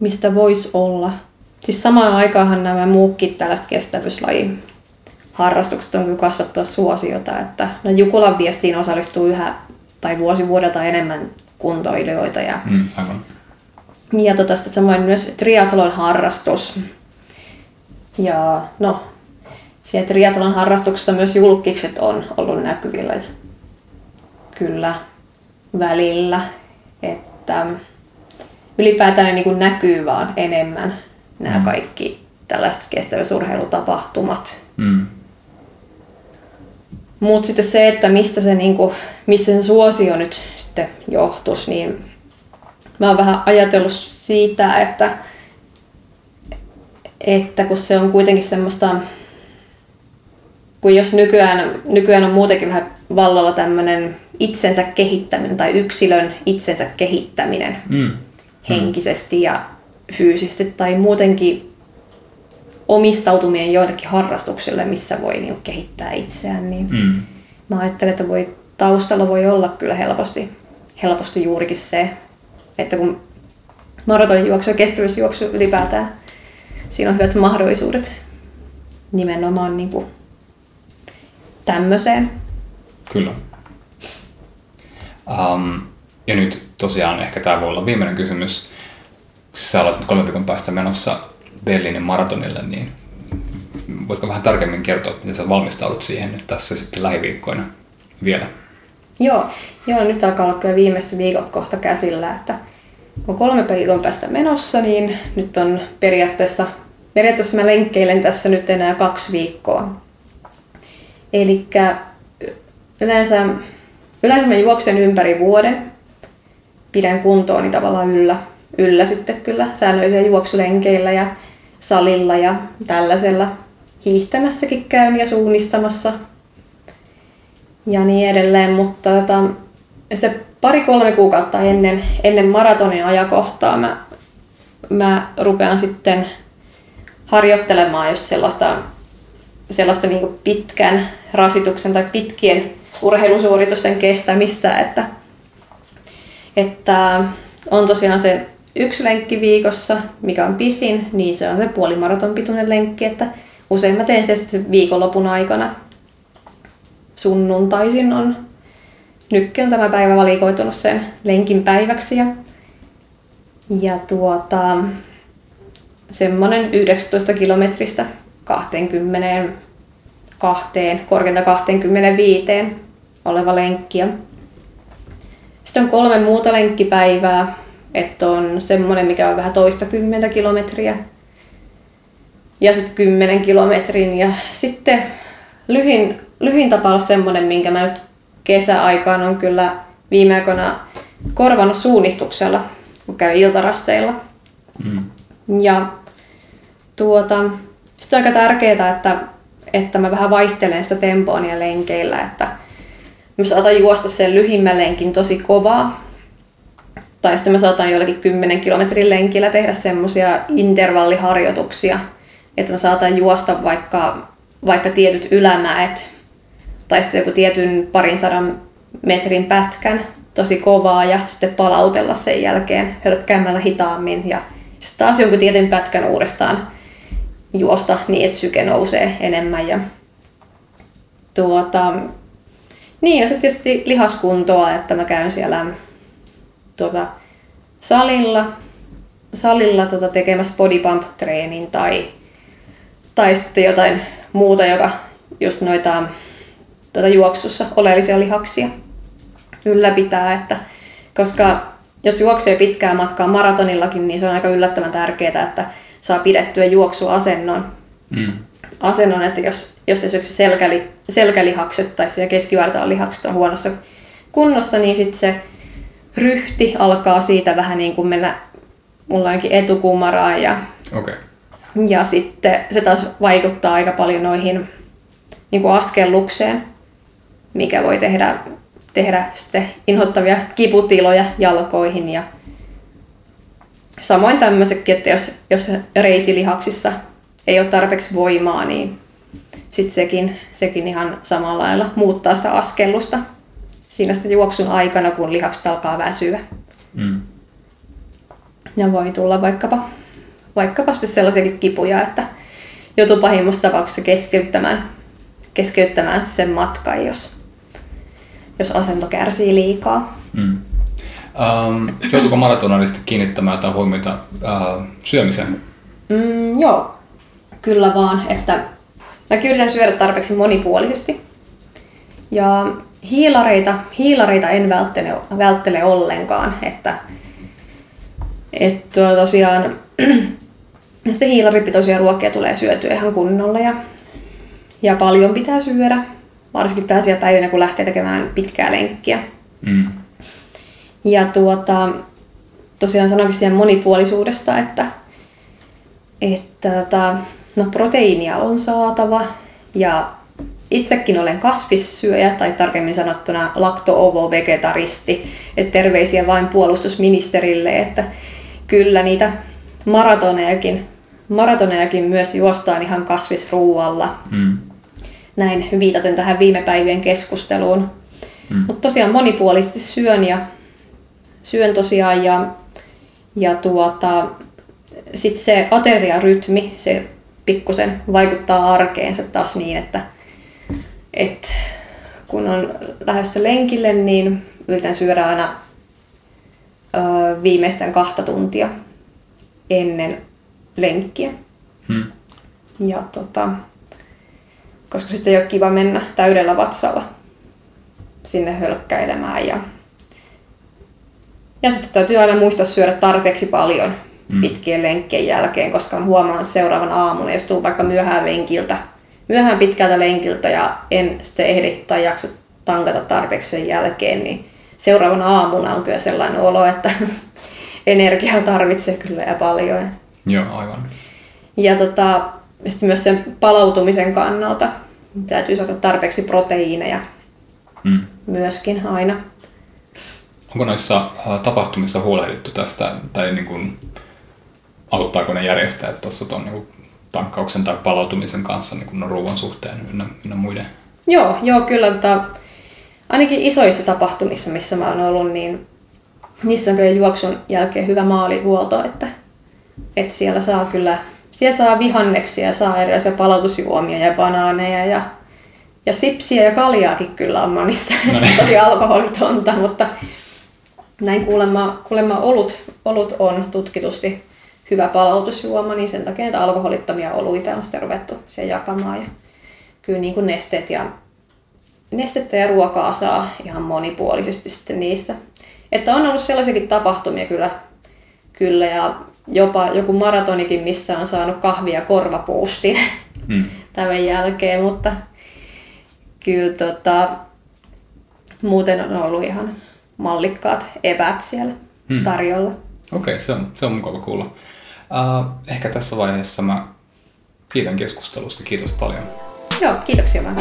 mistä voisi olla. Siis samaan aikaanhan nämä muukkin tällaiset kestävyyslajin harrastukset on kyllä kasvattaa suosiota, että no Jukulan viestiin osallistuu yhä tai vuosi vuodelta enemmän kuntoilijoita ja Mm, aivan. ja tota, sitten samoin myös triathlon harrastus. Ja no, siellä triathlon harrastuksessa myös julkikset on ollut näkyvillä kyllä välillä. Että ylipäätään ne niin kuin näkyy vaan enemmän nämä Mm. kaikki tällaiset kestävyysurheilutapahtumat. Mm. Mutta sitten se, että mistä se, niinku, mistä se suosio nyt sitten johtuisi, niin mä oon vähän ajatellut siitä, että, että kun se on kuitenkin semmoista, kun jos nykyään, nykyään on muutenkin vähän vallalla tämmöinen itsensä kehittäminen tai yksilön itsensä kehittäminen Mm. henkisesti ja fyysisesti tai muutenkin omistautuminen joillekin harrastuksille, missä voi niin kehittää itseään, niin Mm. mä ajattelen, että voi, taustalla voi olla kyllä helposti, helposti juurikin se, että kun maratonjuoksu ja kestävyysjuoksu ylipäätään, siinä on hyvät mahdollisuudet nimenomaan niin kuin tämmöiseen. Kyllä. Um, ja nyt tosiaan ehkä tämä voi olla viimeinen kysymys. Sä olet nyt kolmen viikon päästä menossa Berliinin maratonille, niin voitko vähän tarkemmin kertoa, miten sä valmistaudut siihen nyt tässä sitten lähiviikkoina vielä? Joo, joo, nyt alkaa olla kyllä viimeiset viikot kohta käsillä, että kun kolme viikon päästä menossa, niin nyt on periaatteessa, periaatteessa mä lenkkeilen tässä nyt enää kaksi viikkoa. Eli yleensä, yleensä mä juoksen ympäri vuoden, pidän kuntooni tavallaan yllä, yllä sitten kyllä säännöllisiä juoksulenkeillä ja salilla ja tällaisella. Hiihtämässäkin käyn ja suunnistamassa ja niin edelleen, mutta tota, sitten pari-kolme kuukautta ennen, ennen maratonin ajakohtaa mä, mä rupean sitten harjoittelemaan just sellaista, sellaista niin pitkän rasituksen tai pitkien urheilusuoritusten kestämistä, että, että on tosiaan se yksi lenkki viikossa, mikä on pisin, niin se on se puolimaraton pituinen lenkki, että usein mä teen se sitten viikonlopun aikana. Sunnuntaisin on Nykke on tämä päivä valikoitunut sen lenkin päiväksi ja, ja tuota, semmoinen 19 kilometristä 20 kahteen, korkeinta 25 oleva lenkki. Sitten on kolme muuta lenkkipäivää, että on semmoinen, mikä on vähän toista kymmentä kilometriä. Ja sitten 10 kilometrin. Ja sitten lyhin, lyhin tapa on semmoinen, minkä mä nyt kesäaikaan on kyllä viime aikoina korvannut suunnistuksella, kun käy iltarasteilla. Mm. Ja tuota, sitten on aika tärkeää, että, että mä vähän vaihtelen sitä tempoa niillä lenkeillä, että mä saatan juosta sen lyhimmän lenkin tosi kovaa. Tai sitten mä saatan jollakin 10 kilometrin lenkillä tehdä semmoisia intervalliharjoituksia, että mä saatan juosta vaikka, vaikka tietyt ylämäet tai sitten joku tietyn parin sadan metrin pätkän tosi kovaa ja sitten palautella sen jälkeen hölkkäämällä hitaammin ja sitten taas jonkun tietyn pätkän uudestaan juosta niin, että syke nousee enemmän. Ja tuota, niin, ja sitten tietysti lihaskuntoa, että mä käyn siellä tuota, salilla, salilla tuota, tekemässä body pump treenin tai, tai sitten jotain muuta, joka just noita tuota, juoksussa oleellisia lihaksia ylläpitää, että koska jos juoksee pitkää matkaa maratonillakin, niin se on aika yllättävän tärkeää, että saa pidettyä juoksuasennon. Mm. Asennon, että jos, jos esimerkiksi selkäli, selkälihakset tai keskivartalon lihakset on huonossa kunnossa, niin sitten se ryhti alkaa siitä vähän niin kuin mennä mulla ainakin etukumaraan ja, Okei. ja sitten se taas vaikuttaa aika paljon noihin niin kuin askellukseen, mikä voi tehdä, tehdä sitten inhottavia kiputiloja jalkoihin ja samoin tämmöisetkin, että jos, jos reisilihaksissa ei ole tarpeeksi voimaa, niin sitten sekin, sekin ihan samalla lailla muuttaa sitä askellusta siinä sitten juoksun aikana, kun lihakset alkaa väsyä. Mm. Ja voi tulla vaikkapa, vaikkapa sitten sellaisiakin kipuja, että joutuu pahimmassa tapauksessa keskeyttämään, keskeyttämään sen matkan, jos, jos asento kärsii liikaa. Mm. Um, joutuuko maratonaristi kiinnittämään jotain huomiota uh, syömiseen? Mm, joo, kyllä vaan, että mä yritän syödä tarpeeksi monipuolisesti. Ja hiilareita, hiilareita en välttele, välttele ollenkaan, että, että tosiaan sitten hiilaripitoisia ruokia tulee syötyä ihan kunnolla ja, ja paljon pitää syödä, varsinkin tällaisia päivinä, kun lähtee tekemään pitkää lenkkiä. Mm. Ja tuota, tosiaan sanoinkin siihen monipuolisuudesta, että, että tota, no, proteiinia on saatava ja itsekin olen kasvissyöjä tai tarkemmin sanottuna lakto-ovo-vegetaristi. Et terveisiä vain puolustusministerille, että kyllä niitä maratonejakin, maratonejakin myös juostaan ihan kasvisruualla. Mm. Näin viitaten tähän viime päivien keskusteluun. Mm. Mutta tosiaan monipuolisesti syön ja syön tosiaan ja, ja tuota, sitten se ateriarytmi, se pikkusen vaikuttaa arkeensa taas niin, että, että kun on lähdössä lenkille, niin yritän syödä aina ö, viimeistään kahta tuntia ennen lenkkiä. Hmm. Ja tota, koska sitten ei ole kiva mennä täydellä vatsalla sinne hölkkäilemään. Ja, ja sitten täytyy aina muistaa syödä tarpeeksi paljon mm. pitkien lenkkien jälkeen, koska on huomannut seuraavan aamun, jos tuu vaikka myöhään lenkiltä, myöhään pitkältä lenkiltä ja en sitten ehdi tai jaksa tankata tarpeeksi sen jälkeen, niin seuraavan aamuna on kyllä sellainen olo, että energiaa tarvitsee kyllä ja paljon. Joo, aivan. Ja tota, sitten myös sen palautumisen kannalta täytyy saada tarpeeksi proteiineja mm. myöskin aina. Onko noissa äh, tapahtumissa huolehdittu tästä, tai niin kuin, auttaako ne järjestäjät tuossa tuon niin tankkauksen tai palautumisen kanssa niin no ruoan suhteen ynnä, ynnä muiden? Joo, joo kyllä. Tota, ainakin isoissa tapahtumissa, missä mä oon ollut, niin niissä on kyllä juoksun jälkeen hyvä maalihuolto, että, että siellä saa kyllä siellä saa vihanneksia, saa erilaisia palautusjuomia ja banaaneja ja, ja sipsiä ja kaljaakin kyllä on monissa. No niin. Tosi alkoholitonta, mutta näin kuulemma, kuulemma olut, olut on tutkitusti hyvä palautusjuoma, niin sen takia että alkoholittomia oluita on sitten ruvettu siellä jakamaan. Ja kyllä niin kuin nesteet ja, nestettä ja ruokaa saa ihan monipuolisesti sitten niistä. Että on ollut sellaisiakin tapahtumia kyllä, kyllä ja jopa joku maratonikin, missä on saanut kahvia korvapuustin hmm. tämän jälkeen, mutta kyllä tota, muuten on ollut ihan mallikkaat evät siellä hmm. tarjolla. Okei, okay, se, on, se on mukava kuulla. Uh, ehkä tässä vaiheessa mä kiitän keskustelusta. Kiitos paljon. Joo, kiitoksia vaan.